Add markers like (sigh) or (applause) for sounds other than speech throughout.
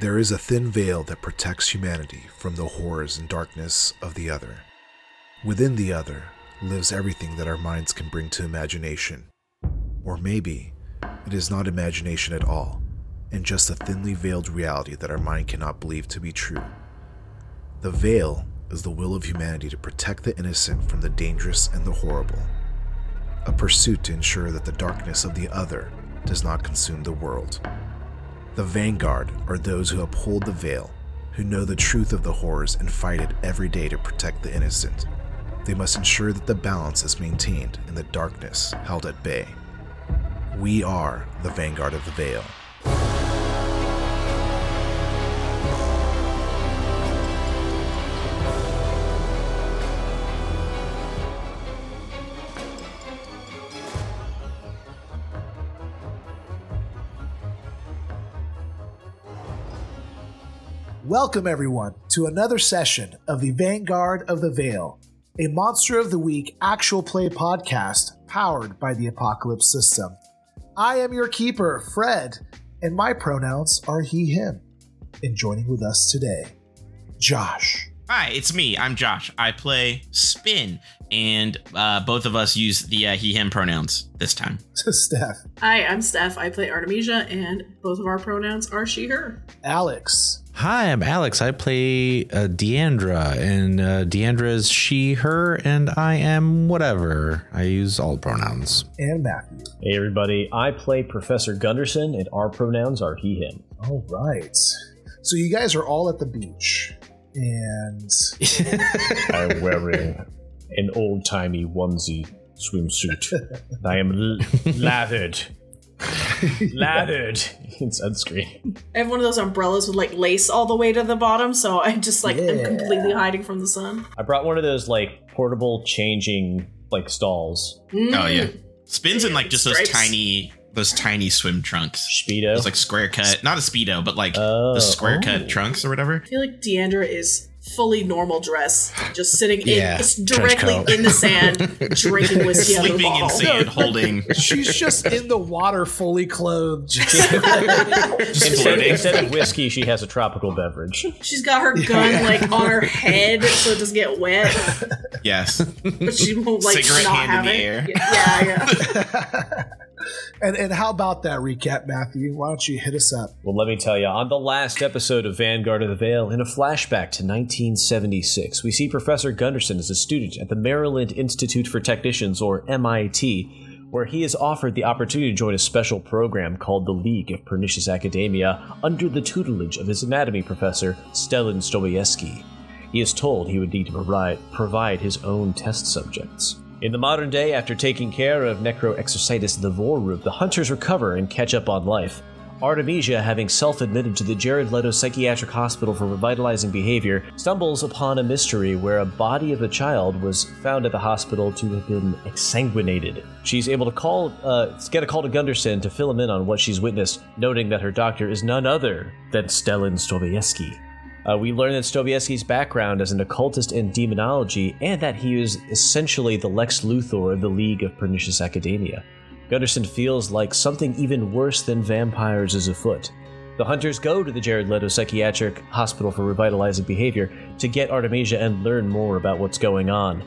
There is a thin veil that protects humanity from the horrors and darkness of the other. Within the other lives everything that our minds can bring to imagination. Or maybe it is not imagination at all, and just a thinly veiled reality that our mind cannot believe to be true. The veil is the will of humanity to protect the innocent from the dangerous and the horrible, a pursuit to ensure that the darkness of the other does not consume the world. The vanguard are those who uphold the veil, who know the truth of the horrors and fight it every day to protect the innocent. They must ensure that the balance is maintained in the darkness held at bay. We are the vanguard of the veil. Welcome, everyone, to another session of the Vanguard of the Veil, a Monster of the Week actual play podcast powered by the Apocalypse System. I am your keeper, Fred, and my pronouns are he, him. And joining with us today, Josh. Hi, it's me. I'm Josh. I play Spin, and uh, both of us use the uh, he, him pronouns this time. (laughs) So Steph. Hi, I'm Steph. I play Artemisia, and both of our pronouns are she, her. Alex. Hi, I'm Alex. I play uh, Deandra, and uh, Deandra is she, her, and I am whatever. I use all pronouns. And Matthew. Hey everybody, I play Professor Gunderson, and our pronouns are he, him. All right. So you guys are all at the beach, and (laughs) I'm wearing an old timey onesie swimsuit. (laughs) I am l- lathered. (laughs) lathered in sunscreen. I have one of those umbrellas with like lace all the way to the bottom, so I just like am completely hiding from the sun. I brought one of those like portable changing like stalls. Mm. Oh yeah, Spin's in like just those tiny, those tiny swim trunks. Speedo. Those like square cut, not a speedo, but like Oh, the square cut oh. trunks or whatever. I feel like Deandra is fully normal dress, just sitting Yeah, in, just directly in the sand, (laughs) drinking whiskey out of the Sleeping in sand, holding. (laughs) she's just in the water, fully clothed. (laughs) Just instead, floating. instead of whiskey, she has a tropical beverage. She's got her gun like on her head so it doesn't get wet, Yes, but she won't like Cigarette not hand in have the it. air. Yeah, yeah. And and how about that recap, Matthew? Why don't you hit us up? Well, let me tell you, on the last episode of Vanguard of the Veil, in a flashback to 1976, we see Professor Gunderson as a student at the Maryland Institute for Technicians, or MIT, where he is offered the opportunity to join a special program called the League of Pernicious Academia under the tutelage of his anatomy professor, Stellan Stobayevsky. He is told he would need to provide, provide his own test subjects. In the modern day, after taking care of Necroexercitus Livorum, the hunters recover and catch up on life. Artemisia, having self admitted to the Jared Leto Psychiatric Hospital for revitalizing behavior, stumbles upon a mystery where a body of a child was found at the hospital to have been exsanguinated. She's able to call, uh, get a call to Gunderson to fill him in on what she's witnessed, noting that her doctor is none other than Stellan Stobayevsky. Uh, we learn that Sobieski's background as an occultist in demonology, and that he is essentially the Lex Luthor of the League of Pernicious Academia. Gunderson feels like something even worse than vampires is afoot. The hunters go to the Jared Leto Psychiatric Hospital for Revitalizing Behavior to get Artemisia and learn more about what's going on.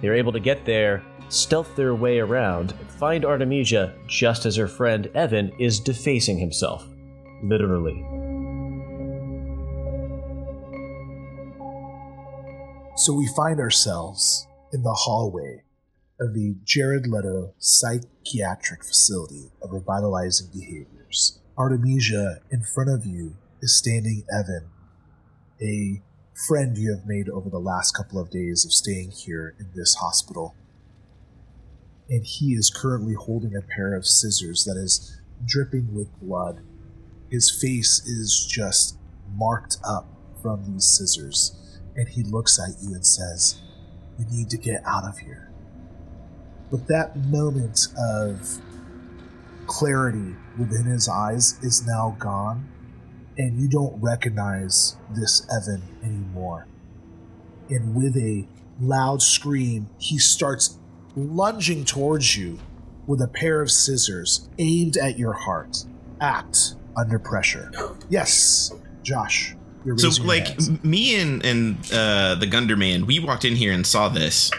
They're able to get there, stealth their way around, find Artemisia just as her friend Evan is defacing himself. Literally. So we find ourselves in the hallway of the Jared Leto Psychiatric Facility of Revitalizing Behaviors. Artemisia, in front of you, is standing Evan, a friend you have made over the last couple of days of staying here in this hospital. And he is currently holding a pair of scissors that is dripping with blood. His face is just marked up from these scissors and he looks at you and says, We need to get out of here. But that moment of clarity within his eyes is now gone, and you don't recognize this Evan anymore. And with a loud scream, he starts lunging towards you with a pair of scissors aimed at your heart. Act under pressure. Yes. Josh, So raising your like hands. me and and uh, the Gunderman, we walked in here and saw this.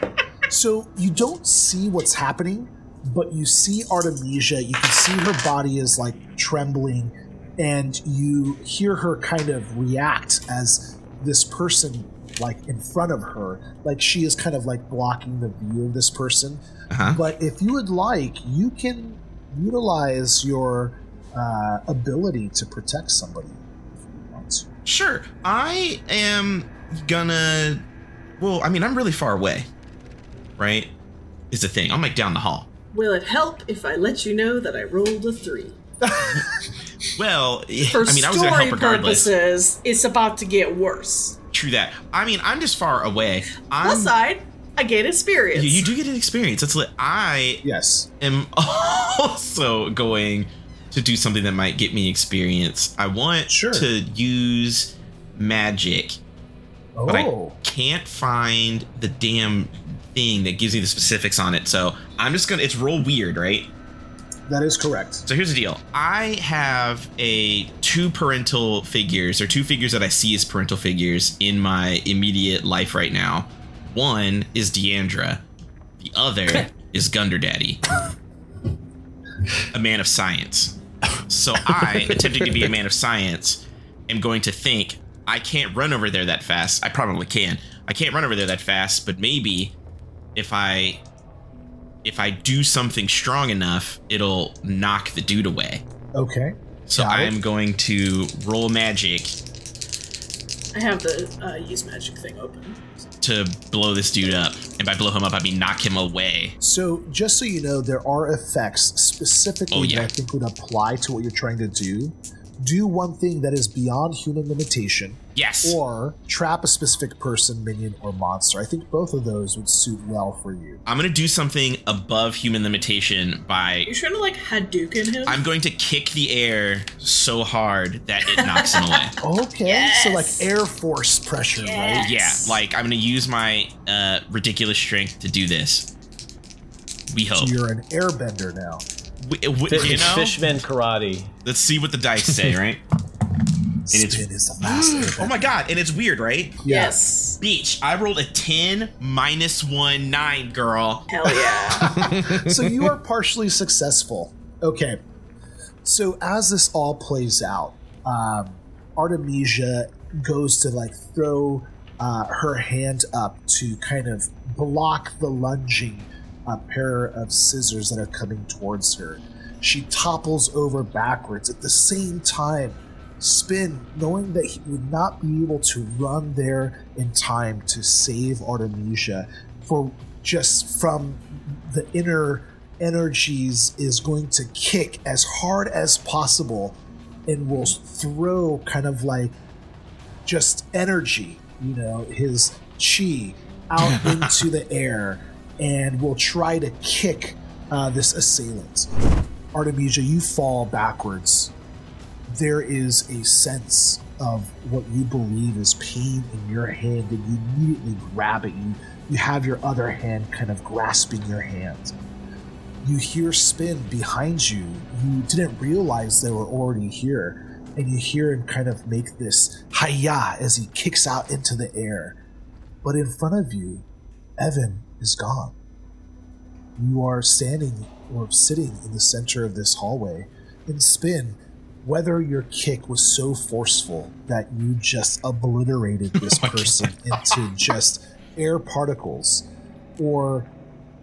So you don't see what's happening, but you see Artemisia. You can see her body is like trembling, and you hear her kind of react as this person, like in front of her, like she is kind of like blocking the view of this person. Uh-huh. But if you would like, you can utilize your uh, ability to protect somebody if you want to. Sure, I am gonna. Well, I mean, I'm really far away, right? Is the thing. I'm like down the hall. Will it help if I let you know that I rolled a three? (laughs) Well, For I mean, I was gonna help regardless. purposes, it's about to get worse. True that. I mean, I'm just far away. I'm, Plus side, I gain experience. you, you do get an experience. That's lit. I Yes. am (laughs) also going to do something that might get me experience. I want Sure. to use magic, Oh. but I oh. can't find the damn thing that gives me the specifics on it. So I'm just gonna. It's real weird, right? that is correct. So here's the deal. I have a two parental figures or two figures that I see as parental figures in my immediate life right now. One is Deandra. The other (laughs) is Gunder Daddy. A man of science. So (laughs) I, attempting to be a man of science, am going to think I can't run over there that fast. I probably can. I can't run over there that fast, but maybe if I if I do something strong enough, it'll knock the dude away. Okay. So I am going to roll magic I have the uh, use magic thing open. To blow this dude up. And by blow him up, I mean knock him away. So, just so you know, there are effects specifically Oh, yeah. that I think would apply to what you're trying to do. Do one thing that is beyond human limitation, Yes. or trap a specific person, minion, or monster. I think both of those would suit well for you. I'm going to do something above human limitation by. You're trying to like Hadouken him? I'm going to kick the air so hard that it knocks him away. (laughs) Okay, so like Air Force pressure, right? Yeah, like I'm going to use my uh, ridiculous strength to do this. We So you're an airbender now. We- we- Fi- you know, Fishman karate. let's see what the dice say, (laughs) right? it's- Spin is the fast airbender. oh my god, and it's weird, right? Yes. Beach, I rolled a 10 minus 1 9, girl. Hell yeah. (laughs) so you are partially successful. Okay. So as this all plays out, um, Artemisia goes to like throw uh, her hand up to kind of block the lunging uh, pair of scissors that are coming towards her. She topples over backwards at the same time. Spin, knowing that he would not be able to run there in time to save Artemisia, for just from the inner energies is going to kick as hard as possible and will throw kind of like just energy, you know, his chi out (laughs) into the air and will try to kick uh, this assailant. Artemisia, you fall backwards. There is a sense of what you believe is pain in your hand, and you immediately grab it. You you have your other hand kind of grasping your hand. You hear spin behind you. You didn't realize they were already here, and you hear him kind of make this hiya as he kicks out into the air. But in front of you, Evan is gone. You are standing or sitting in the center of this hallway, and spin. Whether your kick was so forceful that you just obliterated this (laughs) oh person into just air particles, or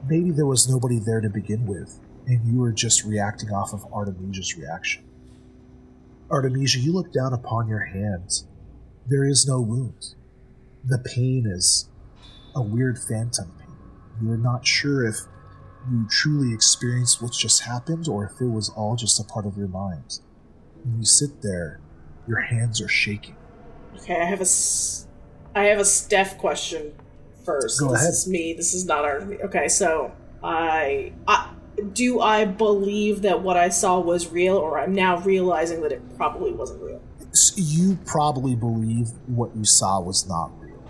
maybe there was nobody there to begin with, and you were just reacting off of Artemisia's reaction. Artemisia, you look down upon your hand. There is no wound. The pain is a weird phantom. You're not sure if you truly experienced what just happened or if it was all just a part of your mind. When you sit there, your hands are shaking. Okay, I have a, I have a Steph question first. Go this ahead. is me. This is not our. Okay, so I, I do I believe that what I saw was real, or I'm now realizing that it probably wasn't real. You probably believe what you saw was not real.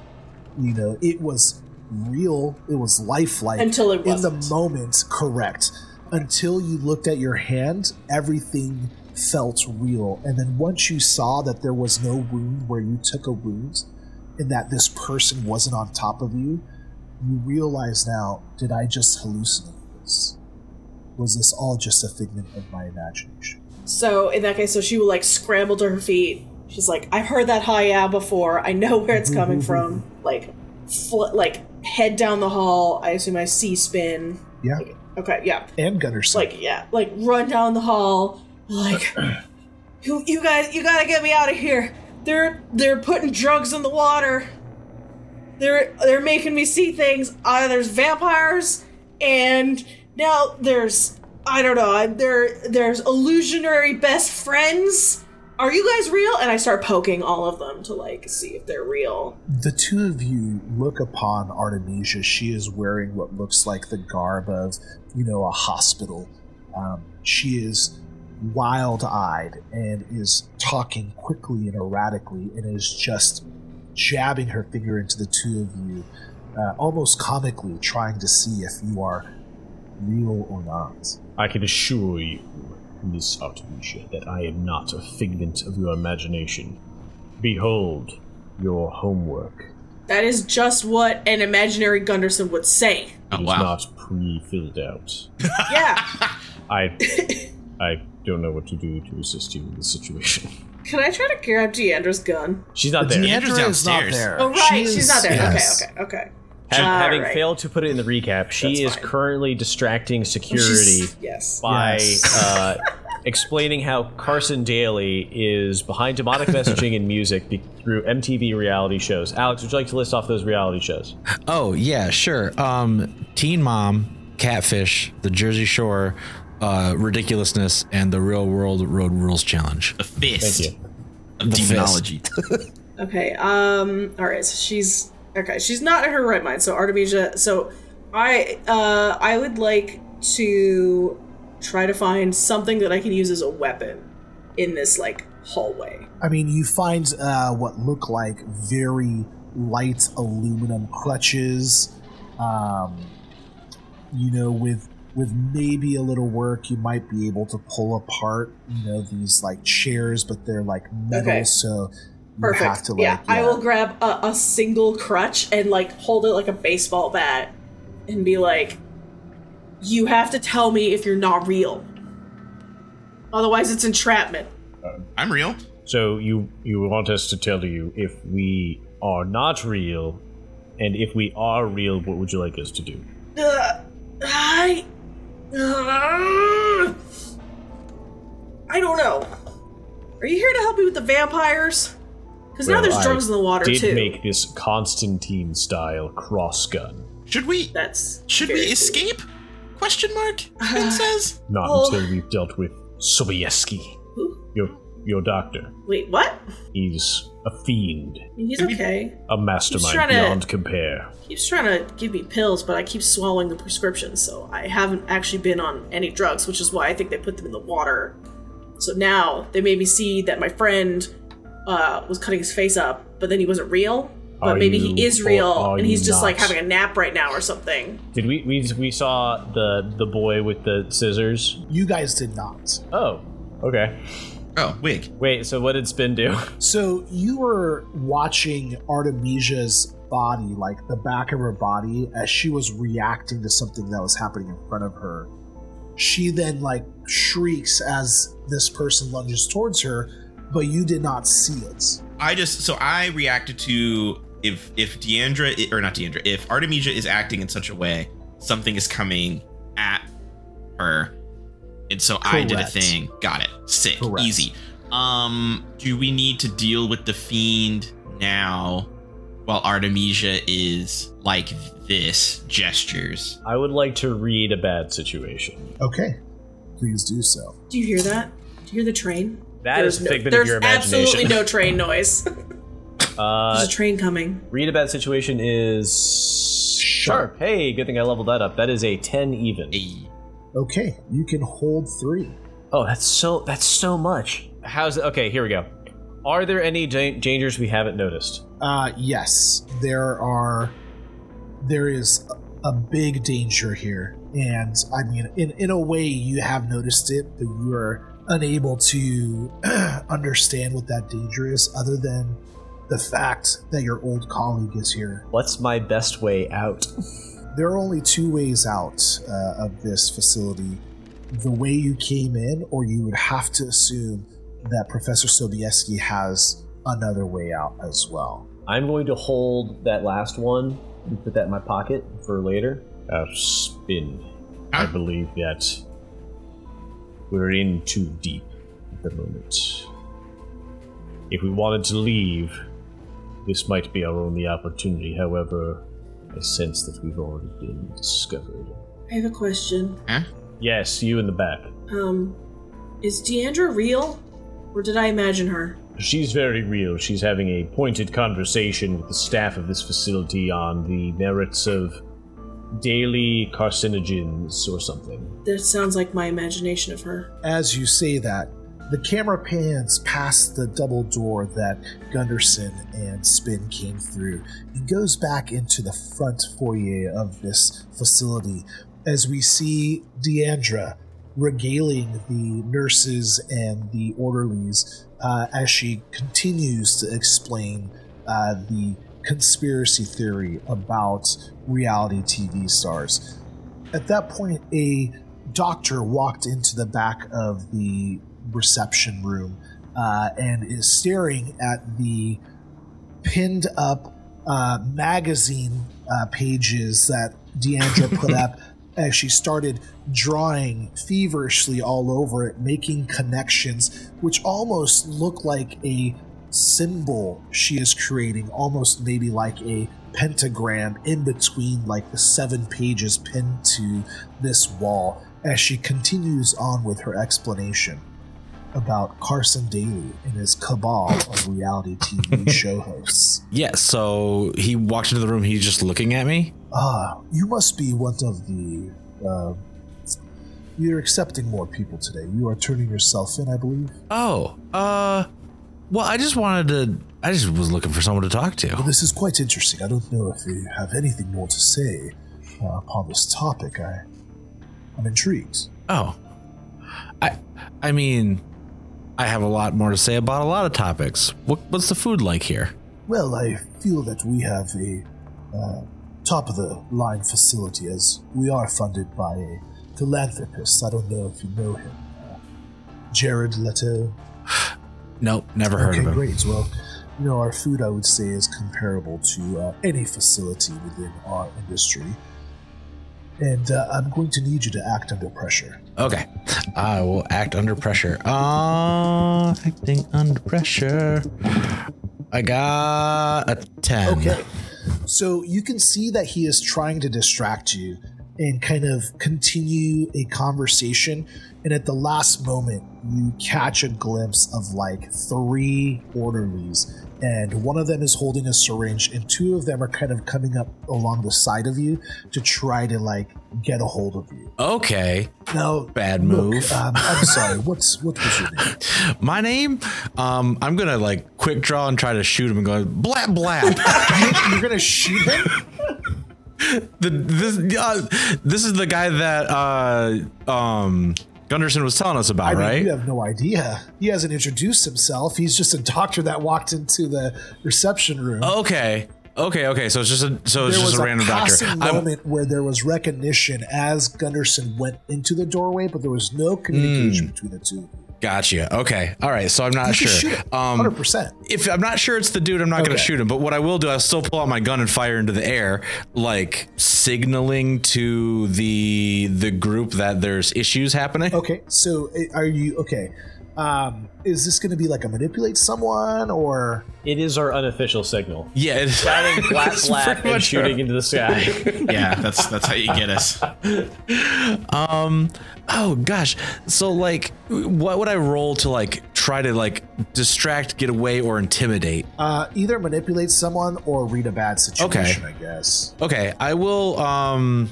You know, it was real, it was lifelike. Until it was In the moment, correct. Until you looked at your hand, everything felt real. And then once you saw that there was no wound where you took a wound and that this person wasn't on top of you, you realize now, did I just hallucinate this? Was this all just a figment of my imagination? So in that case, so she will like scramble to her feet. She's like, I've heard that hi yeah before. I know where it's coming from. (laughs) Like, fl- like head down the hall. I assume I see spin. Yeah. Okay, yeah. And Gunderson. Like yeah, like run down the hall. Like, (clears throat) you you guys, you gotta get me out of here. They're they're putting drugs in the water. They're they're making me see things. Uh, there's vampires, and now there's I don't know. There there's illusionary best friends. Are you guys real? And I start poking all of them to like see if they're real. the two of you look upon Artemisia. She is wearing what looks like the garb of, you know, a hospital. Um, she is wild eyed and is talking quickly and erratically and is just jabbing her finger into the two of you, uh, almost comically trying to see if you are real or not. I can assure you, Miss Artemisia, that I am not a figment of your imagination. Behold your homework. That is just what an imaginary Gunderson would say. Oh, It is wow. not pre-filled out. (laughs) Yeah. I, (laughs) I don't know what to do to assist you in this situation. Can I try to grab Deandra's gun? She's not there. Deandra's Deandra is not downstairs. there. Oh right, She she's not there. yes. Okay, okay, okay. Ha- All having right. failed to put it in the recap, she That's is fine. currently distracting security yes. by Yes. uh, (laughs) explaining how Carson Daly is behind demonic (laughs) messaging and music be- through MTV reality shows. Alex, would you like to list off those reality shows? Oh yeah, sure. Um, Teen Mom, Catfish, The Jersey Shore, uh, Ridiculousness, and the Real World Road Rules Challenge. The fist Thank you. of The fist. demonology. (laughs) Okay. Um. All right. So she's okay. She's not in her right mind. So Artemisia. So I. Uh. I would like to try to find something that I can use as a weapon in this like hallway. I mean, you find uh, what look like very light aluminum crutches. Um, you know, with with maybe a little work, you might be able to pull apart. You know, these like chairs, but they're like metal, Okay. so you Perfect. have to like. yeah, I will grab a, a single crutch and like hold it like a baseball bat and be like, "You have to tell me if you're not real. Otherwise, it's entrapment." I'm real. So you you want us to tell you if we are not real, and if we are real, what would you like us to do? Uh, I. Uh, I don't know. Are you here to help me with the vampires? Because now Well, there's I drugs in the water Did too. Did make this Constantine style cross gun. Should we? That's Should very we cool. Escape? Question mark. (sighs) Spin says. Not Oh. until we've dealt with Sobieski, Who? your your doctor. Wait, what? He's a fiend, He's okay. a mastermind trying to- beyond compare. He's trying to give me pills, but I keep swallowing the prescriptions, so I haven't actually been on any drugs, which is why I think they put them in the water. So now they made me see that my friend uh, was cutting his face up, but then he wasn't real. But Are maybe he is real, are and he's you just like having a nap right now or something. Did we we we saw the the boy with the scissors? You guys did not. Oh, okay. Oh, wig. Wait, so what did Spin do? So you were watching Artemisia's body, like the back of her body, as she was reacting to something that was happening in front of her. She then like shrieks as this person lunges towards her, but you did not see it. I just so I reacted to if if Deandra or not Deandra if Artemisia is acting in such a way something is coming at her, and so I did a thing. Got it. Sick. Correct. Easy. Um, do we need to deal with the fiend now, while Artemisia is like this gestures? I would like to read a bad situation. Okay, please do so. Do you hear that? Do you hear the train? That is There's a no- figment of there's your imagination. absolutely no train (laughs) noise. Uh, There's a train coming. read a bad situation is sharp. Hey, good thing I leveled that up. That is a ten even. A Okay, you can hold three. Oh, that's so that's so much. How's it? Okay, here we go. Are there any da- dangers we haven't noticed? Uh, yes, there are. There is a big danger here, and I mean, in in a way, you have noticed it, but you are unable to (clears throat) understand what that danger is, other than the fact that your old colleague is here. What's my best way out? There are only two ways out uh, of this facility the way you came in, or you would have to assume that Professor Sobieski has another way out as well. I'm going to hold that last one and put that in my pocket for later. Uh, spin. I believe that we're in too deep at the moment. If we wanted to leave, this might be our only opportunity. However, I sense that we've already been discovered. I have a question. Huh? Yes, you in the back. Um, is Deandra real, or did I imagine her? She's very real. She's having a pointed conversation with the staff of this facility on the merits of daily carcinogens or something. That sounds like my imagination of her. As you say that, the camera pans past the double door that Gunderson and Spin came through and goes back into the front foyer of this facility as we see Deandra regaling the nurses and the orderlies uh, as she continues to explain uh, the conspiracy theory about reality TV stars. At that point, a doctor walked into the back of the reception room uh, and is staring at the pinned up uh, magazine uh, pages that Deandra (laughs) put up as she started drawing feverishly all over it, making connections which almost look like a symbol she is creating, almost maybe like a pentagram in between like the seven pages pinned to this wall as she continues on with her explanation about Carson Daly and his cabal of reality TV (laughs) show hosts. Yeah, so he walked into the room, he's just looking at me. Ah, you must be one of the. Uh, you're accepting more people today. You are turning yourself in, I believe. Oh, uh, well, I just wanted to, I just was looking for someone to talk Well, to. this is quite interesting. I don't know if you have anything more to say uh, upon this topic. I, I'm intrigued. Oh, I, I mean, I have a lot more to say about a lot of topics. What, what's the food like here? Well, I feel that we have a uh, top of the line facility as we are funded by a philanthropist. I don't know if you know him. Uh, Jared Leto. (sighs) Nope, never heard okay, of him. great. Well, you know, our food, I would say, is comparable to uh, any facility within our industry. And uh, I'm going to need you to act under pressure. Okay, I will act under pressure. Uh, acting under pressure. I got a ten. Okay. So you can see that he is trying to distract you and kind of continue a conversation. And at the last moment, you catch a glimpse of like three orderlies. And one of them is holding a syringe, and two of them are kind of coming up along the side of you to try to like get a hold of you. Okay, Now, bad look, move. um, I'm (laughs) sorry. What's what was your name? (laughs) My name, um, I'm gonna like quick draw and try to shoot him and go blap blap. (laughs) You're gonna shoot him? the this uh, this is the guy that uh um Gunderson was telling us about, I mean, right? you have no idea. He hasn't introduced himself. He's just a doctor that walked into the reception room. Okay. Okay, okay. So it's just a so it's there just was a a, random doctor. passing I'm- moment where there was recognition as Gunderson went into the doorway, but there was no communication hmm. between the two. Gotcha. Okay. All right. So I'm not You can sure. shoot him, Um, 100%. if I'm not sure it's the dude, I'm not going to shoot him. But what I will do, I'll still pull out my gun and fire into the air, like signaling to the the group that there's issues happening. Okay, so uh, are you okay? Um, is this going to be like a manipulate someone or It is our unofficial signal. Yeah. (laughs) It's, Shouting blap it's blap and much shooting into the sky. (laughs) Yeah, that's that's how you get us. (laughs) Um. Oh gosh. So like, what would I roll to like try to like distract, get away, or intimidate? uh, either manipulate someone or read a bad situation? okay. I guess. Okay, I will. Um,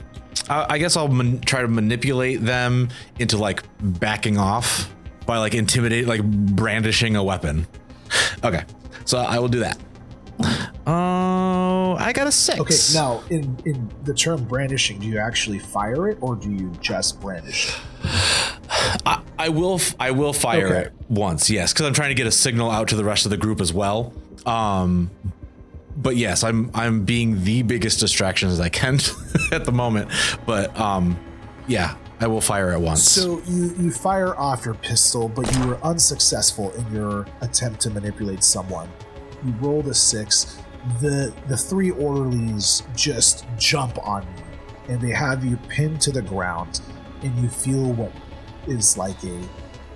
I, I guess I'll man- try to manipulate them into like backing off by like intimidate, like brandishing a weapon. Okay, so I will do that. Oh, I got a six. Okay, now in in the term brandishing, do you actually fire it or do you just brandish? it? I, I will. I will fire Okay. it once. Yes, because I'm trying to get a signal out to the rest of the group as well. Um, but yes, I'm I'm being the biggest distraction as I can (laughs) at the moment. But um, yeah, I will fire it once. So you, you fire off your pistol, but you were unsuccessful in your attempt to manipulate someone. You roll a six. The the three orderlies just jump on you, and they have you pinned to the ground, and you feel what is like a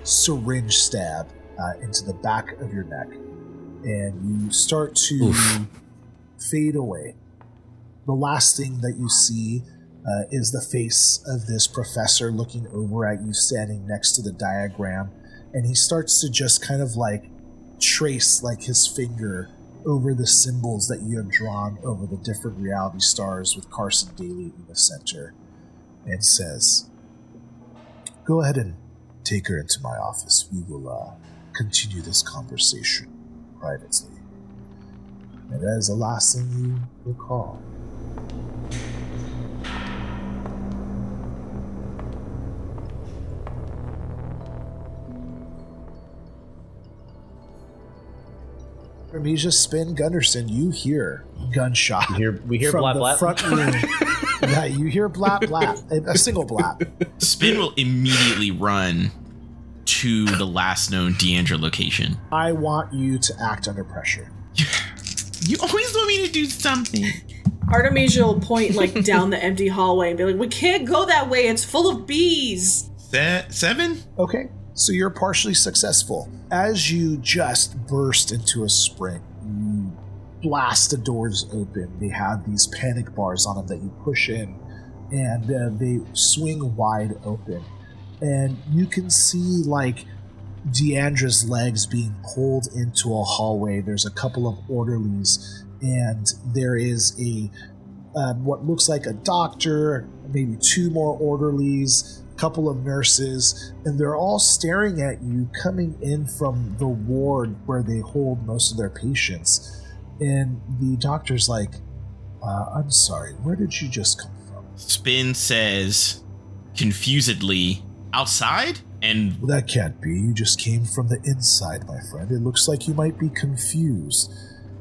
syringe stab uh, into the back of your neck, and you start to Oof. fade away. The last thing that you see uh, is the face of this professor looking over at you standing next to the diagram and he starts to just kind of like trace like his finger over the symbols that you have drawn over the different reality stars with carson daly in the center and says go ahead and take her into my office. We will uh, continue this conversation privately. And that is the last thing you recall Artemisia Spin Gunderson, you hear gunshot. We hear we hear from blap the blap. front room. (laughs) yeah, you hear blap blap, a, a single blap. Spin will immediately run to the last known Deandra location. I want you to act under pressure. (laughs) You always want me to do something. Artemisia will point like (laughs) down the empty hallway and be like, "We can't go that way. It's full of bees." Se- seven? Okay, so you're partially successful. As you just burst into a sprint, you blast the doors open. They have these panic bars on them that you push in, and uh, they swing wide open. And you can see, like, Deandra's legs being pulled into a hallway. There's a couple of orderlies, and there is a um, what looks like a doctor, maybe two more orderlies, couple of nurses, and they're all staring at you coming in from the ward where they hold most of their patients. And the doctor's like, uh, I'm sorry, where did you just come from? Spin says confusedly, outside? And Well, that can't be. You just came from the inside, my friend. It looks like you might be confused.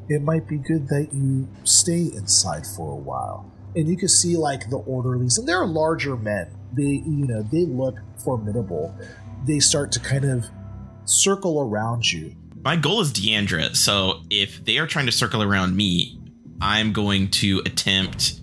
It might be good that you stay inside for a while. And you can see like the orderlies, and they're larger men. They, you know, they look formidable. They start to kind of circle around you. my goal is Deandra, so if they are trying to circle around me, I'm going to attempt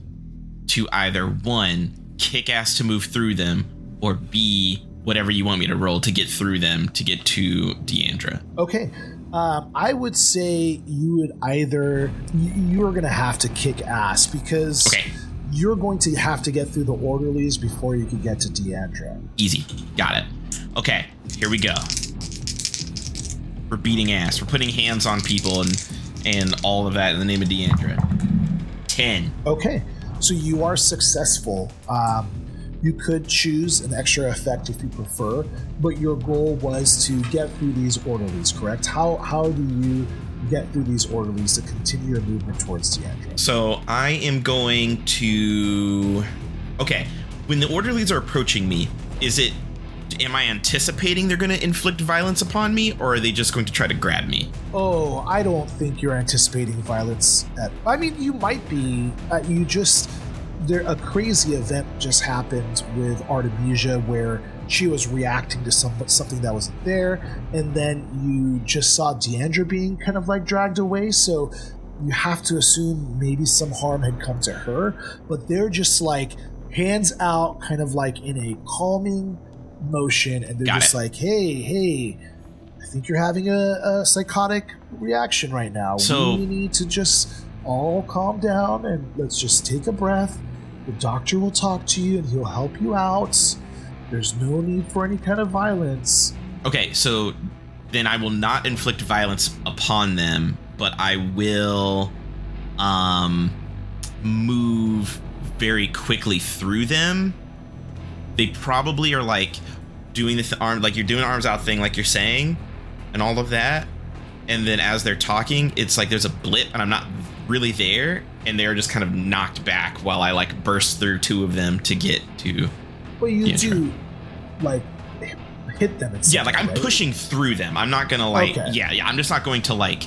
to either one, kick ass to move through them, or B, whatever you want me to roll to get through them to get to Deandra. Okay. Um, I would say you would either you, you are going to have to kick ass because Okay. You're going to have to get through the orderlies before you can get to Deandra. Easy. Got it. Okay, here we go. We're beating ass. We're putting hands on people and and all of that in the name of Deandra. Ten. Okay, so you are successful. Um, you could choose an extra effect if you prefer, but your goal was to get through these orderlies, correct? How how do you get through these orderlies to continue your movement towards Deandra? So I am going to. Okay, when the orderlies are approaching me, is it? Am I anticipating they're going to inflict violence upon me, or are they just going to try to grab me? Oh, I don't think you're anticipating violence. At, I mean, you might be. Uh, you just there a crazy event just happened with Artemisia where she was reacting to some something that wasn't there, and then you just saw Deandra being kind of like dragged away. So you have to assume maybe some harm had come to her, but they're just like hands out, kind of like in a calming motion, and they're Got just it. like, "Hey, hey." I think you're having a, a psychotic reaction right now. So- we need to just all calm down and let's just take a breath. The doctor will talk to you and he'll help you out. There's no need for any kind of violence. Okay, so then I will not inflict violence upon them, but I will um move very quickly through them. They probably are like doing the th- arm like you're doing arms out thing like you're saying and all of that. And then as they're talking, it's like there's a blip and I'm not really there and they're just kind of knocked back while I like burst through two of them to get to But you Yeah, do sure. like hit them. Yeah, like I'm right? pushing through them. I'm not gonna like. Okay. Yeah, yeah. I'm just not going to like.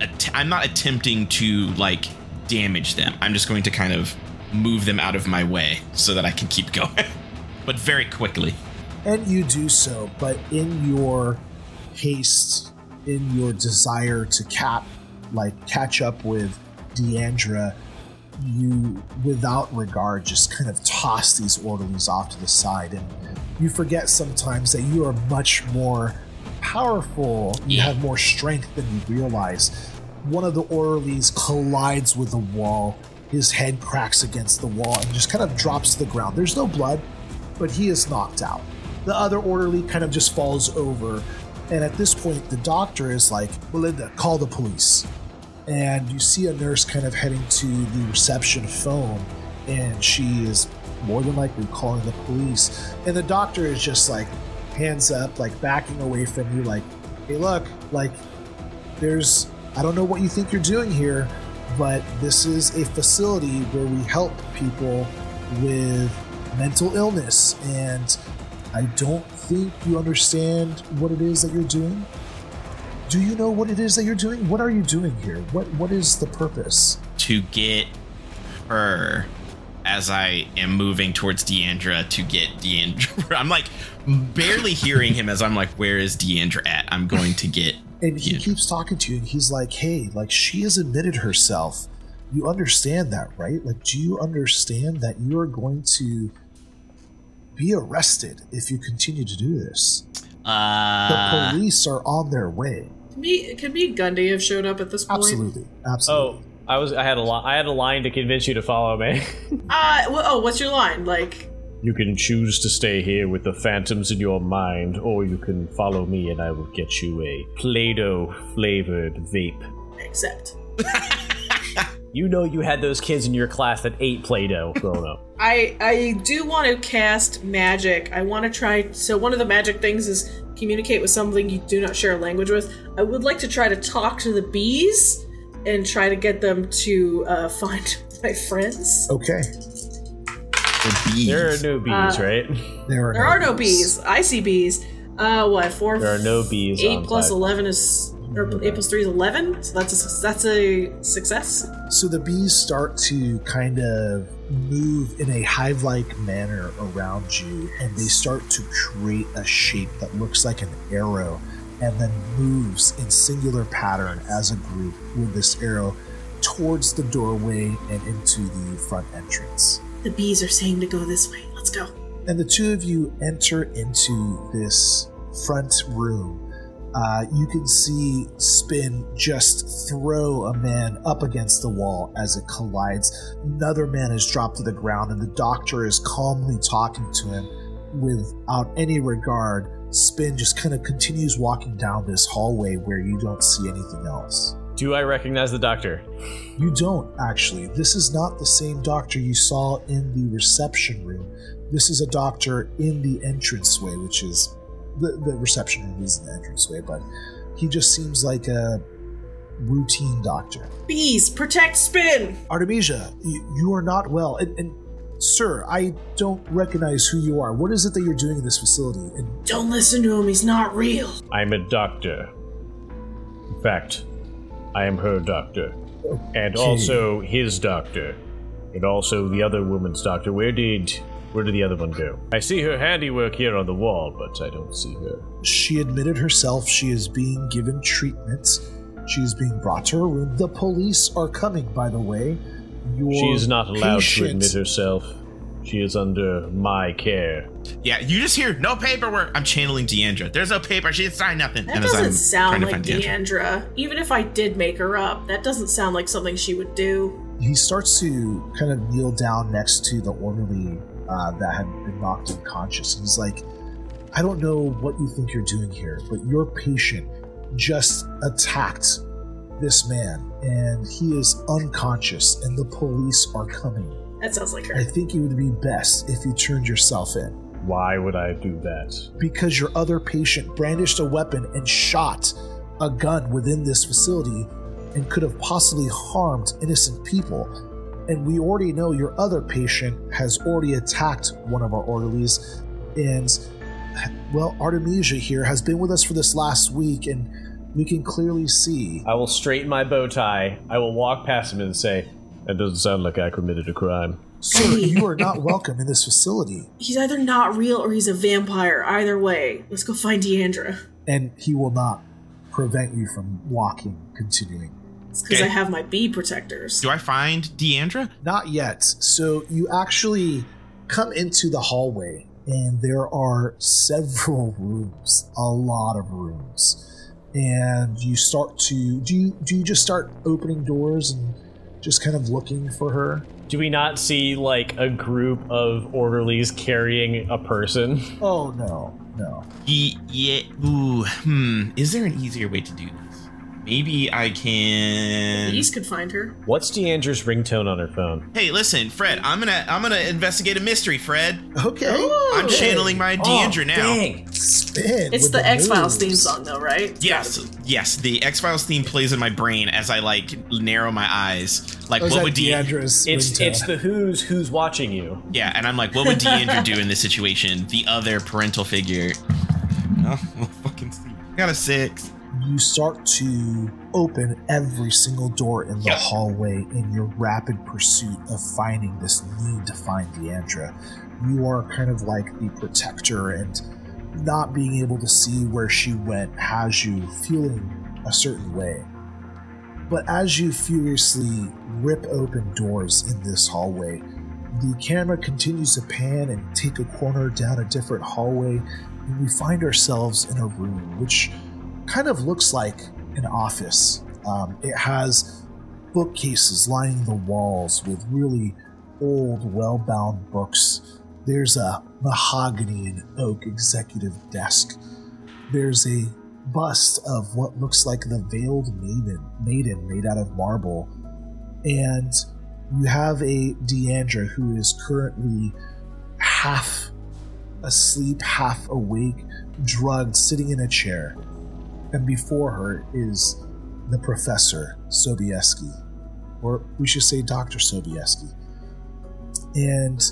Att- I'm not attempting to like damage them. I'm just going to kind of move them out of my way so that I can keep (laughs) going, but very quickly. And you do so, but in your haste, in your desire to cap, like catch up with Deandra, you, without regard, just kind of toss these orderlies off to the side, and you forget sometimes that you are much more powerful. You Yeah. have more strength than you realize. One of the orderlies collides with the wall. His head cracks against the wall and just kind of drops to the ground. There's no blood, but he is knocked out. The other orderly kind of just falls over. And at this point, the doctor is like, Melinda, call the police. And you see a nurse kind of heading to the reception phone, and she is more than likely calling the police. And the doctor is just like, hands up, like backing away from you, like, hey, look, like, there's, I don't know what you think you're doing here, but this is a facility where we help people with mental illness. And I don't think you understand what it is that you're doing. Do you know what it is that you're doing? What are you doing here? What What is the purpose? to get her as I am moving towards Deandra to get Deandra. (laughs) I'm like barely hearing him as I'm like, where is Deandra at? I'm going to get. And he Yeah. keeps talking to you, and he's like, "Hey, like she has admitted herself. You understand that, right? Like, do you understand that you are going to be arrested if you continue to do this? Uh, The police are on their way. Can me, can me Gundy have showed up at this point? Absolutely, absolutely. Oh, I was I had a li- I had a line to convince you to follow me. (laughs) Uh, wh- oh, what's your line? Like, you can choose to stay here with the phantoms in your mind, or you can follow me and I will get you a Play-Doh flavored vape. Except. (laughs) You know you had those kids in your class that ate Play-Doh growing up. (laughs) I I do want to cast magic. I want to try. So one of the magic things is communicate with something you do not share a language with. I would like to try to talk to the bees and try to get them to uh, (laughs) find my friends. okay, the bees. There are no bees, Uh, right? there are There are no bees. I see bees. Uh, what four? There are no bees Eight on plus five. eleven is. Or eight plus three is eleven. So that's a that's a success. So the bees start to kind of move in a hive like manner around you, and they start to create a shape that looks like an arrow and then moves in singular pattern as a group with this arrow towards the doorway and into the front entrance. The bees are saying to go this way. Let's go. And the two of you enter into this front room. Uh, you can see Spin just throw a man up against the wall as it collides. Another man is dropped to the ground, and the doctor is calmly talking to him without any regard. Spin just kind of continues walking down this hallway where you don't see anything else. Do I recognize the doctor? You don't, actually. This is not the same doctor you saw in the reception room. This is a doctor in the entranceway, which is the, the reception room is in the entranceway, but he just seems like a routine doctor. Bees protect Spin. Artemisia, you, you are not well. And, and, sir, I don't recognize who you are. What is it that you're doing in this facility? And Don't listen to him. He's not real. I'm a doctor. In fact, I am her doctor. And also his doctor. And also the other woman's doctor. Where did where did the other one go? I see her handiwork here on the wall, but I don't see her. she admitted herself she is being given treatment. She is being brought to her room. The police are coming, by the way. Your She is not allowed patient- to admit herself. She is under my care. Yeah, you just hear no paperwork. I'm channeling Deandra. There's no paper. She didn't sign nothing. That And doesn't I'm sound like find Deandra. Even if I did make her up, that doesn't sound like something she would do. he starts to kind of kneel down next to the orderly uh, that had been knocked unconscious. And He's like, I don't know what you think you're doing here, but your patient just attacked this man, and he is unconscious, and the police are coming. That sounds like her. I think it would be best if you turned yourself in. Why would I do that? because your other patient brandished a weapon and shot a gun within this facility and could have possibly harmed innocent people. And we already know your other patient has already attacked one of our orderlies, and well, Artemisia here has been with us for this last week, and we can clearly see. I will straighten my bow tie. I will walk past him and say, That doesn't sound like I committed a crime. Sir, you are not welcome in this facility. He's either not real or he's a vampire. Either way, let's go find Deandra. And he will not prevent you from walking, continuing. It's because Okay. I have my bee protectors. Do I find Deandra? Not yet. So you actually come into the hallway, and there are several (laughs) rooms, a lot of rooms. And you start to do you do you just start opening doors and just kind of looking for her? Do we not see like a group of orderlies carrying a person? Oh no, no. Ye- yeah. Ooh. Hmm. Is there an easier way to do this? Maybe I can. Bees could find her. What's Deandra's ringtone on her phone? Hey, listen, Fred. I'm gonna I'm gonna investigate a mystery, Fred. Okay. I'm channeling my oh, Deandra now. Dang. Spin. It's with the X Files theme song, though, right? Yes, yes. The X Files theme plays in my brain as I like narrow my eyes. Like, Oh, what that would Deandra? Deandra's It's it's the who's who's watching you. Yeah, and I'm like, what would Deandra do in this situation? The other parental figure. Oh, we'll fucking see. Got a six. You start to open every single door in the Yep. hallway in your rapid pursuit of finding this need to find Deandra. You are kind of like the protector, and not being able to see where she went has you feeling a certain way. But as you furiously rip open doors in this hallway, the camera continues to pan and take a corner down a different hallway, and we find ourselves in a room which kind of looks like an office. Um, it has bookcases lining the walls with really old, well bound books. There's a mahogany and oak executive desk. There's a bust of what looks like the veiled maiden, maiden made out of marble. And you have a Deandra who is currently half asleep, half awake, drugged, sitting in a chair. And before her is the professor, Sobieski. Or we should say Dr. Sobieski. And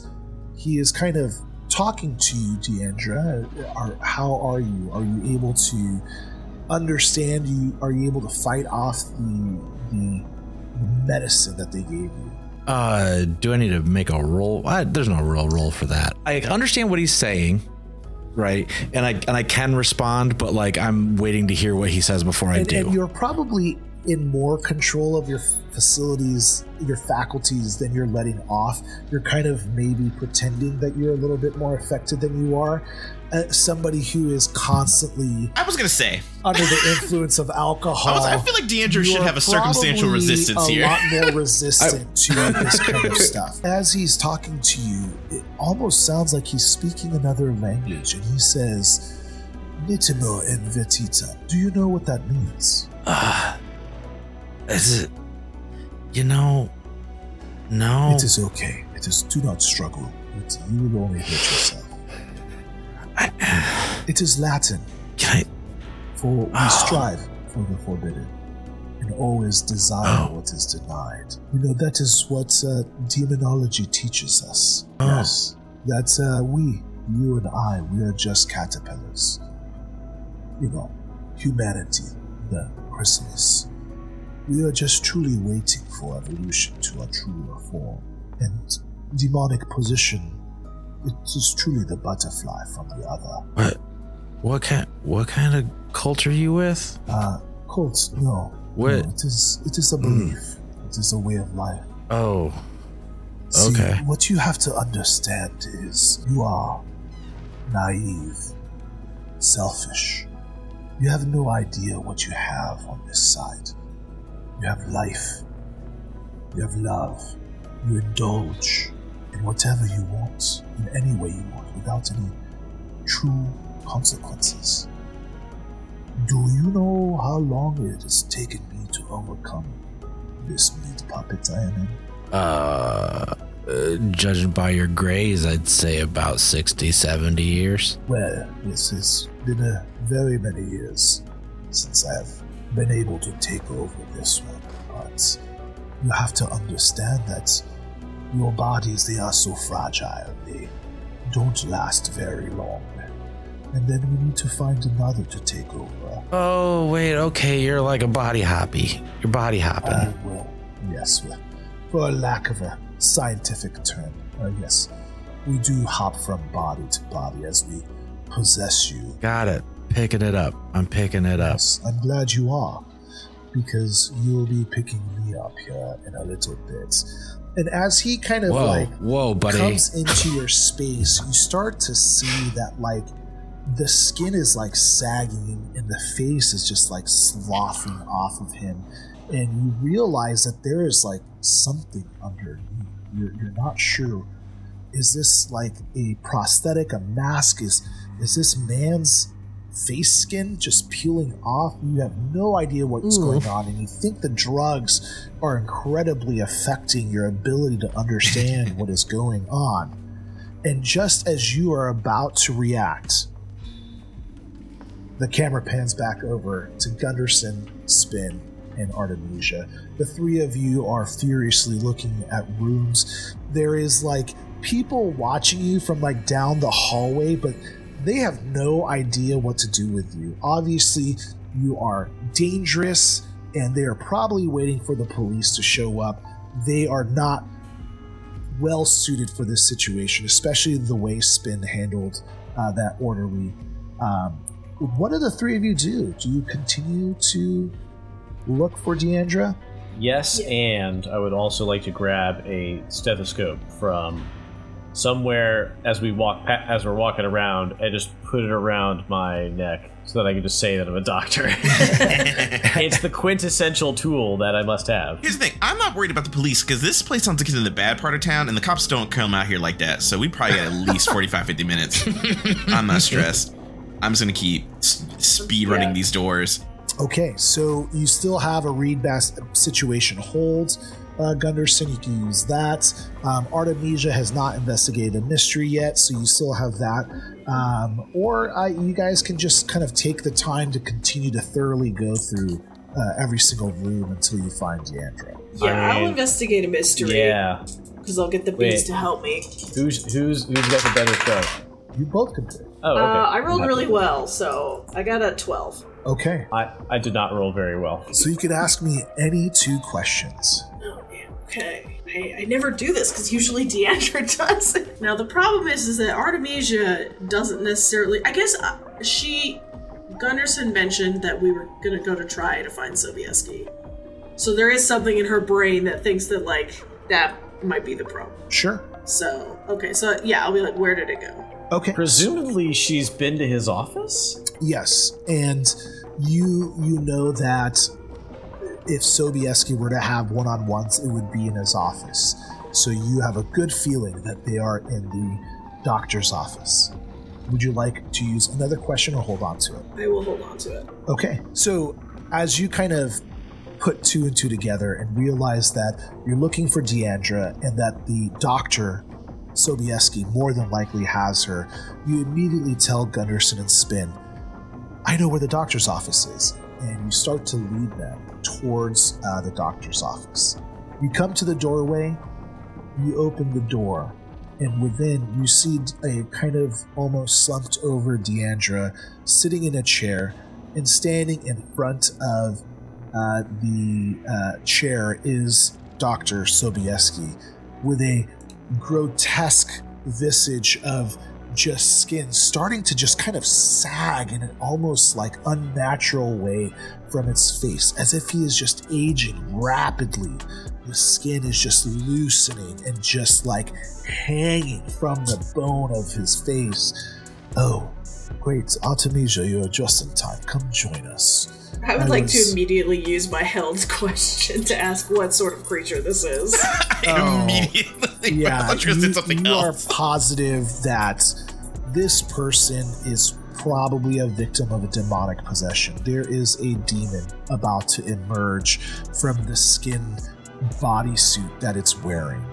he is kind of talking to you, Deandra. Are, how are you? Are you able to understand you? Are you able to fight off the, the medicine that they gave you? Uh, do I need to make a roll? I, there's no real roll for that. I understand what he's saying, right? And I and I can respond, but like I'm waiting to hear what he says before I and, do. and you're probably in more control of your facilities, your faculties than you're letting off. You're kind of maybe pretending that you're a little bit more affected than you are. Uh, somebody who is constantly I was gonna say. under the influence of alcohol. (laughs) I, was, I feel like Deandra you should have a circumstantial probably resistance a here. lot more (laughs) resistant to this kind of (laughs) stuff. As he's talking to you, it almost sounds like he's speaking another language, and he says, "Nitimur in vetitum." Do you know what that means? uh, is it? You know, no. It is okay. It is. Do not struggle. It, you will only hurt yourself. I, It is Latin, can for we Oh. strive for the forbidden, and always desire Oh. what is denied. You know that is what uh, demonology teaches us. Oh. Yes, that uh, we, you and I, we are just caterpillars. You know, humanity, the chrysalis. We are just truly waiting for evolution to a truer form. And demonic possession, it is truly the butterfly from the other. What? What kind? What kind of cult are you with? Uh, cults, no. What? No, it is it is a belief. It is a way of life. Oh, See, Okay. What you have to understand is you are naive, selfish. You have no idea what you have on this side. You have life. You have love. You indulge in whatever you want, in any way you want, without any true consequences. Do you know how long it has taken me to overcome this meat puppet I am in? uh, uh, judging by your grays, I'd say about 60, 70 years. Well, this has been a very many years since I've been able to take over this one, but you have to understand that your bodies, they are so fragile, they don't last very long. and then we need to find another to take over. Oh wait, okay, you're like a body hoppy. You're body hopping. Uh, well, yes, well, for lack of a scientific term, uh, yes, we do hop from body to body as we possess you. Got it. Picking it up. I'm picking it up. Yes, I'm glad you are, because you'll be picking me up here in a little bit. And as he kind of Whoa, like whoa, buddy. comes into your space, you start to see that like the skin is like sagging and the face is just like sloughing off of him, and you realize that there is like something underneath. You're, you're not sure. Is this like a prosthetic, a mask? Is is this man's face skin just peeling off? You have no idea what's going on, and you think the drugs are incredibly affecting your ability to understand (laughs) what is going on. And just as you are about to react, the camera pans back over to Gunderson, Spin, and Artemisia. The three of you are furiously looking at rooms. There is like people watching you from like down the hallway, but they have no idea what to do with you. Obviously, you are dangerous, and they are probably waiting for the police to show up. They are not well suited for this situation, especially the way Spin handled uh, that orderly. Um, what do the three of you do? Do you continue to look for Deandra? Yes, and I would also like to grab a stethoscope from somewhere as we walk pa- as we're walking around and just put it around my neck so that I can just say that I'm a doctor. (laughs) it's the quintessential tool that I must have. Here's the thing: I'm not worried about the police because this place sounds like it's in the bad part of town, and the cops don't come out here like that. So we probably got at least (laughs) 45, 50 minutes. I'm not stressed. I'm just gonna keep s- speed running Yeah. these doors. Okay, so you still have a read bas- situation hold. Uh, Gunderson, you can use that. Um, Artemisia has not investigated a mystery yet, so you still have that. Um, or uh, you guys can just kind of take the time to continue to thoroughly go through uh, every single room until you find Deandra. Yeah, I I'll mean, investigate a mystery. Yeah. Because I'll get the Wait. bees to help me. Who's who's who's got the better throw? You both can pick. Oh, okay. Uh, I rolled really well, so I got a 12. Okay, I, I did not roll very well. so you can ask me any two questions. Man. Okay. I, I never do this because usually (laughs) Deandra does. it. Now, the problem is, is that Artemisia doesn't necessarily. I guess uh, she. Gunderson mentioned that we were going to go to try to find Sobieski. So there is something in her brain that thinks that, like, that might be the problem. Sure. So, okay, so yeah, I'll be like, where did it go? Okay. Presumably, she's been to his office. Yes, and you you know that if Sobieski were to have one-on-ones, it would be in his office. So you have a good feeling that they are in the doctor's office. Would you like to use another question or hold on to it? I will hold on to it. Okay, so as you kind of put two and two together and realize that you're looking for Deandra and that the doctor, Sobieski, more than likely has her, you immediately tell Gunderson and Spin, I know where the doctor's office is. And you start to lead them towards uh, the doctor's office. You come to the doorway, you open the door, and within you see a kind of almost slumped over Deandra sitting in a chair, and standing in front of uh, the uh, chair is Dr. Sobieski with a grotesque visage of just skin starting to just kind of sag in an almost like unnatural way from its face, as if he is just aging rapidly. The skin is just loosening and just like hanging from the bone of his face. Oh, great, Artemisia, you're just in time. Come join us. I would I like was- to immediately use my held (laughs) question to ask what sort of creature this is. (laughs) Oh, Immediately, yeah, (laughs) I thought you were you, saying something you else. are positive that this person is probably a victim of a demonic possession. There is a demon about to emerge from the skin bodysuit that it's wearing.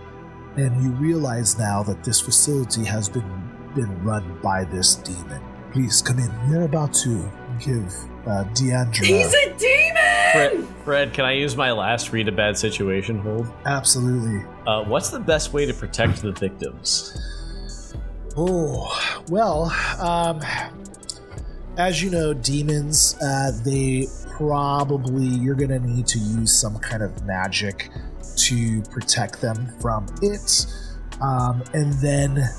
And you realize now that this facility has been been run by this demon. Please come in. We're about to give uh, Deandra. He's a demon! Fred, Fred, can I use my last read a bad situation hold? Absolutely. Uh, what's the best way to protect the victims? Oh, well, um, as you know, demons, uh, they probably, you're going to need to use some kind of magic to protect them from it. Um, and then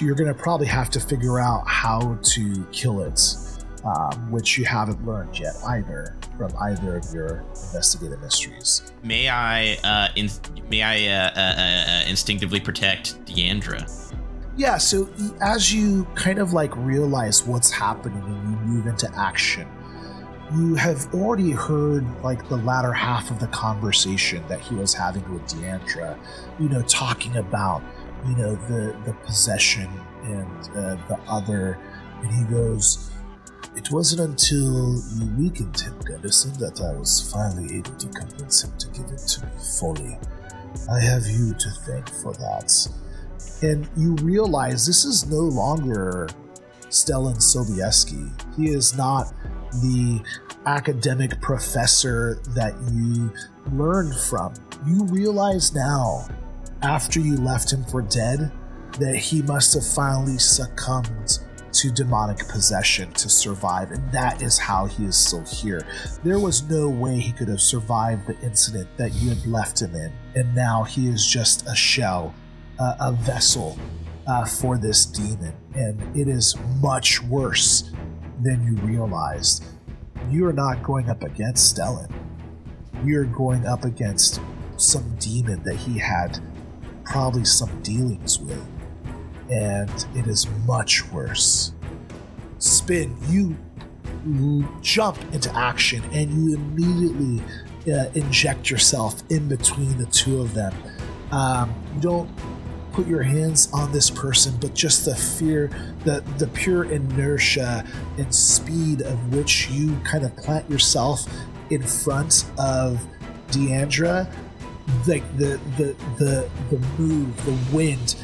you're going to probably have to figure out how to kill it, um, which you haven't learned yet either from either of your investigative mysteries. May I, uh, in, may I uh, uh, uh, instinctively protect Deandra? Yeah, so as you kind of like realize what's happening and you move into action, you have already heard like the latter half of the conversation that he was having with Deandra, you know, talking about, you know, the the possession and uh, the other, and he goes, "It wasn't until you weakened him, Gunderson, that I was finally able to convince him to give it to me fully. I have you to thank for that." And you realize this is no longer Stellan Sobieski. He is not the academic professor that you learned from. You realize now, after you left him for dead, that he must have finally succumbed to demonic possession to survive, and that is how he is still here. There was no way he could have survived the incident that you had left him in, and now he is just a shell uh, a vessel uh, for this demon, and it is much worse than you realized. You are not going up against Stellan. You're going up against some demon that he had probably some dealings with, and it is much worse. Spin, you jump into action and you immediately uh, inject yourself in between the two of them. Um, you don't put your hands on this person, but just the fear, the the pure inertia and speed of which you kind of plant yourself in front of Deandra, like the the the the move, the wind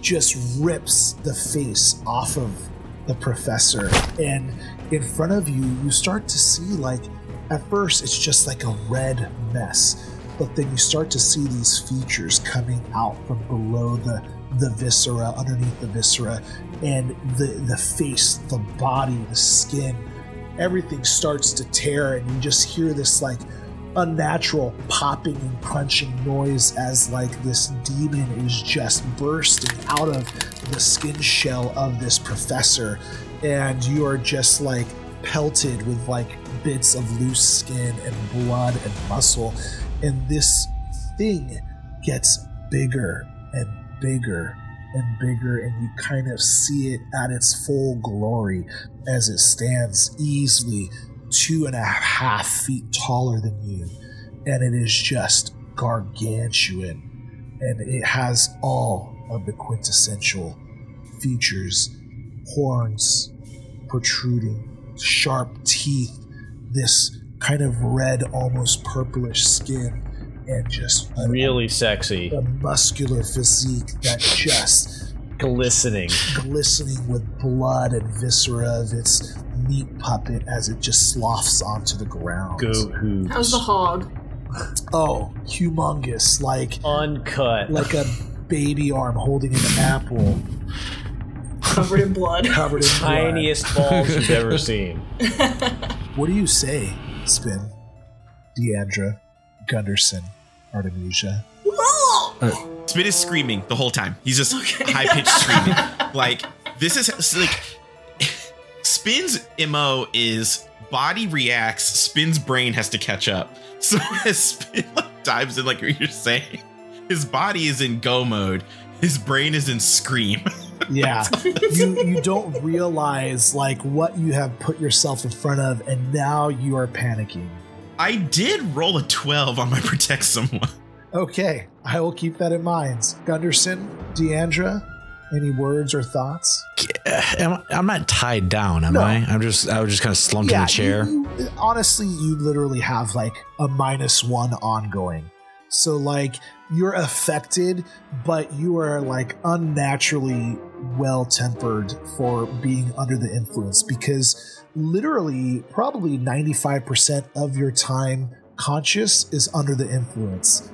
just rips the face off of the professor. And in front of you you start to see like at first it's just like a red mess but then you start to see these features coming out from below the the viscera underneath the viscera and the the face the body the skin everything starts to tear and you just hear this like unnatural popping and crunching noise as like this demon is just bursting out of the skin shell of this professor and you are just like pelted with like bits of loose skin and blood and muscle and this thing gets bigger and bigger and bigger, and you kind of see it at its full glory as it stands easily two and a half feet taller than you. And it is just gargantuan. And it has all of the quintessential features horns protruding, sharp teeth, this kind of red, almost purplish skin, and just a, really sexy, a muscular physique that (laughs) just glistening, glistening with blood and viscera of its meat puppet as it just sloughs onto the ground. Go who? How's the hog? Oh, humongous, like uncut, like a baby arm holding an apple. Covered in blood. Covered in tiniest balls you've ever (laughs) seen. what do you say, Spin? Deandra, Gunderson, Artemisia. Uh, Spin is screaming the whole time. He's just okay. high pitched (laughs) screaming. like this is like (laughs) Spin's mo is body reacts, Spin's brain has to catch up. (laughs) So as Spin like, dives in, like you're saying, his body is in go mode. His brain is in scream. Yeah, (laughs) you you don't realize like what you have put yourself in front of, and now you are panicking. I did roll a 12 on my protect someone. Okay, I will keep that in mind. Gunderson, Deandra, any words or thoughts? I'm not tied down, am no. I? I'm just I was just kind of slumped yeah, in the chair. You, you, honestly, you literally have like a minus one ongoing. So like you're affected, but you are like unnaturally well tempered for being under the influence because literally probably 95% of your time conscious is under the influence.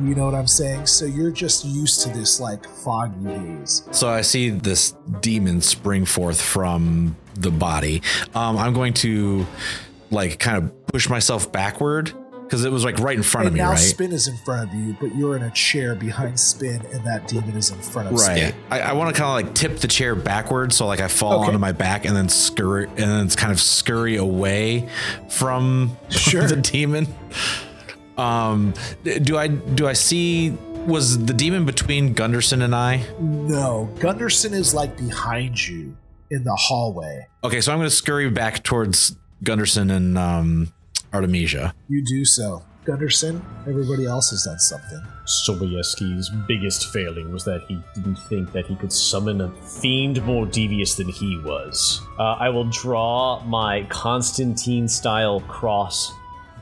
You know what I'm saying? So you're just used to this like foggy haze. So I see this demon spring forth from the body. Um, I'm going to like kind of push myself backward because it was like right in front and of me, now right? Spin is in front of you, but you're in a chair behind Spin, and that demon is in front of Right. Spin. I, I want to kind of like tip the chair backwards, so like I fall Okay. onto my back and then scurry and then it's kind of scurry away from (laughs) Sure. the demon. Um, do I do I see was the demon between Gunderson and I? No, Gunderson is like behind you in the hallway. Okay, so I'm going to scurry back towards Gunderson and um, Artemisia. You do so. Gunderson, everybody else has done something. Sobieski's biggest failing was that he didn't think that he could summon a fiend more devious than he was. Uh, I will draw my Constantine style cross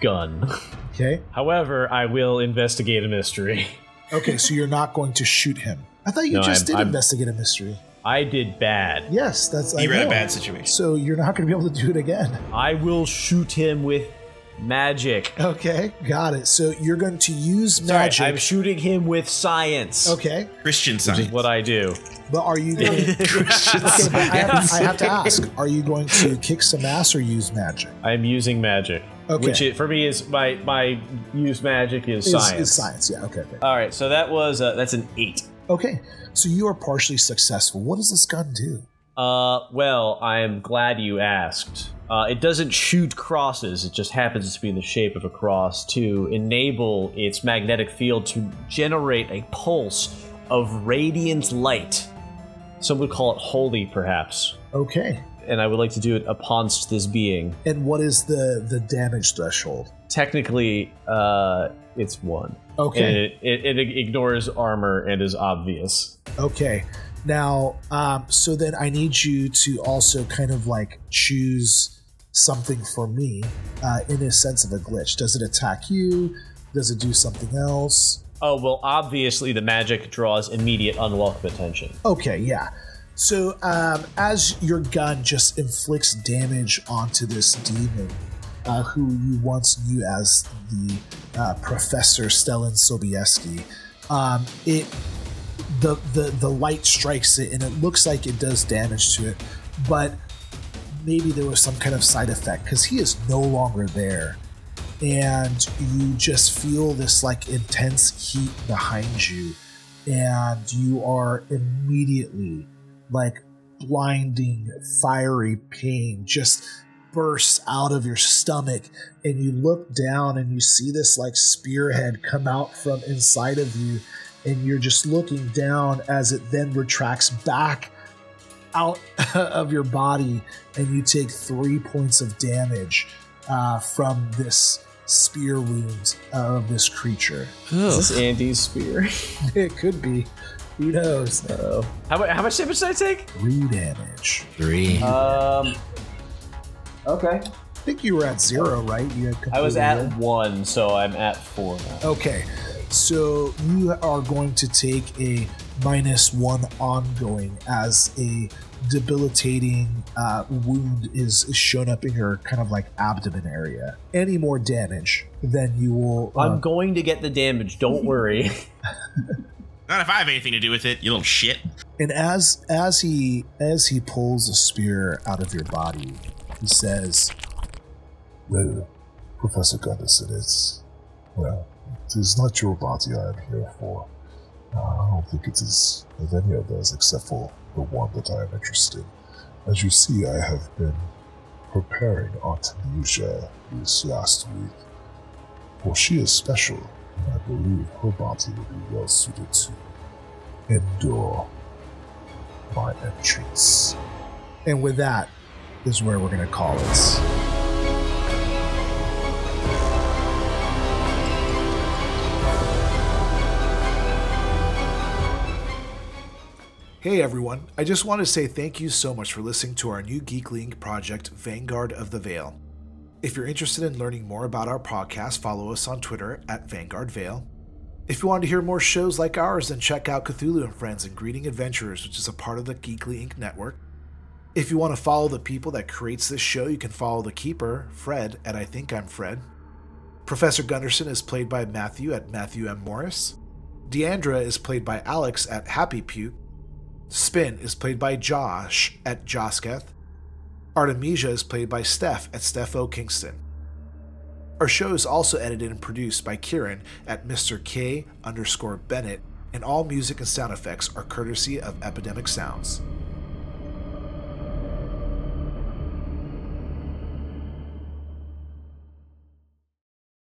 gun. (laughs) Okay. However, I will investigate a mystery. (laughs) Okay, so you're not going to shoot him. I thought you No, just I'm- did I'm- investigate a mystery. I did bad. Yes, that's. I You were in a bad situation. So you're not going to be able to do it again. I will shoot him with magic. Okay, got it. So you're going to use Sorry, magic. I'm shooting him with science. okay, Christian Which is science. what I do. but are you going? (laughs) okay, but I, have, I have to ask: Are you going to kick some ass or use magic? I'm using magic. Okay. Which it, for me is my my use magic is Is- science. Is science? Yeah. Okay. Okay. All right, so that was uh, that's an eight. Okay. So you are partially successful. What does this gun do? Uh, well, I am glad you asked. Uh, it doesn't shoot crosses. It just happens to be in the shape of a cross to enable its magnetic field to generate a pulse of radiant light. Some would call it holy, perhaps. Okay. And I would like to do it uponst this being. And what is the the damage threshold? Technically, uh, it's one. Okay. And it, it, it ignores armor and is obvious. Okay. Now, um, so then I need you to also kind of like choose something for me uh, in a sense of a glitch. Does it attack you? Does it do something else? Oh, well, obviously the magic draws immediate unwelcome attention. Okay, yeah. So um, as your gun just inflicts damage onto this demon, uh, who you once knew as the uh, Professor Stellan Sobieski, um, it the, the the light strikes it and it looks like it does damage to it, but maybe there was some kind of side effect because he is no longer there. And you just feel this like intense heat behind you and you are immediately like blinding fiery pain just bursts out of your stomach and you look down and you see this like spearhead come out from inside of you and you're just looking down as it then retracts back out (laughs) of your body and you take three points of damage uh, from this spear wound of this creature. Is this Andy's spear? (laughs) It could be. Who knows? Uh-oh. How, how much damage did I take? Three damage. Three. Um. Okay. I think you were at zero, right? You had I was at it. one, so I'm at four now. Okay, so you are going to take a minus one ongoing as a debilitating uh, wound is, is shown up in your kind of like abdomen area. Any more damage, then you will. Uh, I'm going to get the damage. Don't (laughs) worry. Not if I have anything to do with it, you little shit. and as as he as he pulls a spear out of your body, he says, Well, Professor Gunderson, it's. Well, it is not your body I am here for. Uh, I don't think it is of any of those except for the one that I am interested in. As you see, I have been preparing Artemisia this last week, for she is special, and I believe her body will be well suited to endure my entrance. and with that is where we're gonna call it. Hey everyone, I just want to say thank you so much for listening to our new Geekly Inc. project, Vanguard of the Veil. If you're interested in learning more about our podcast, follow us on Twitter at Vanguard Veil. If you want to hear more shows like ours, then check out Cthulhu and Friends and Greeting Adventurers, which is a part of the Geekly Inc. network. If you want to follow the people that creates this show, you can follow the keeper, Fred, at I Think I'm Fred. Professor Gunderson is played by Matthew at Matthew M. Morris. Deandra is played by Alex at Happy Puke. Spin is played by Josh at Josketh. Artemisia is played by Steph at Steph O. Kingston. Our show is also edited and produced by Kieran at Mr. K underscore Bennett, and all music and sound effects are courtesy of Epidemic Sounds.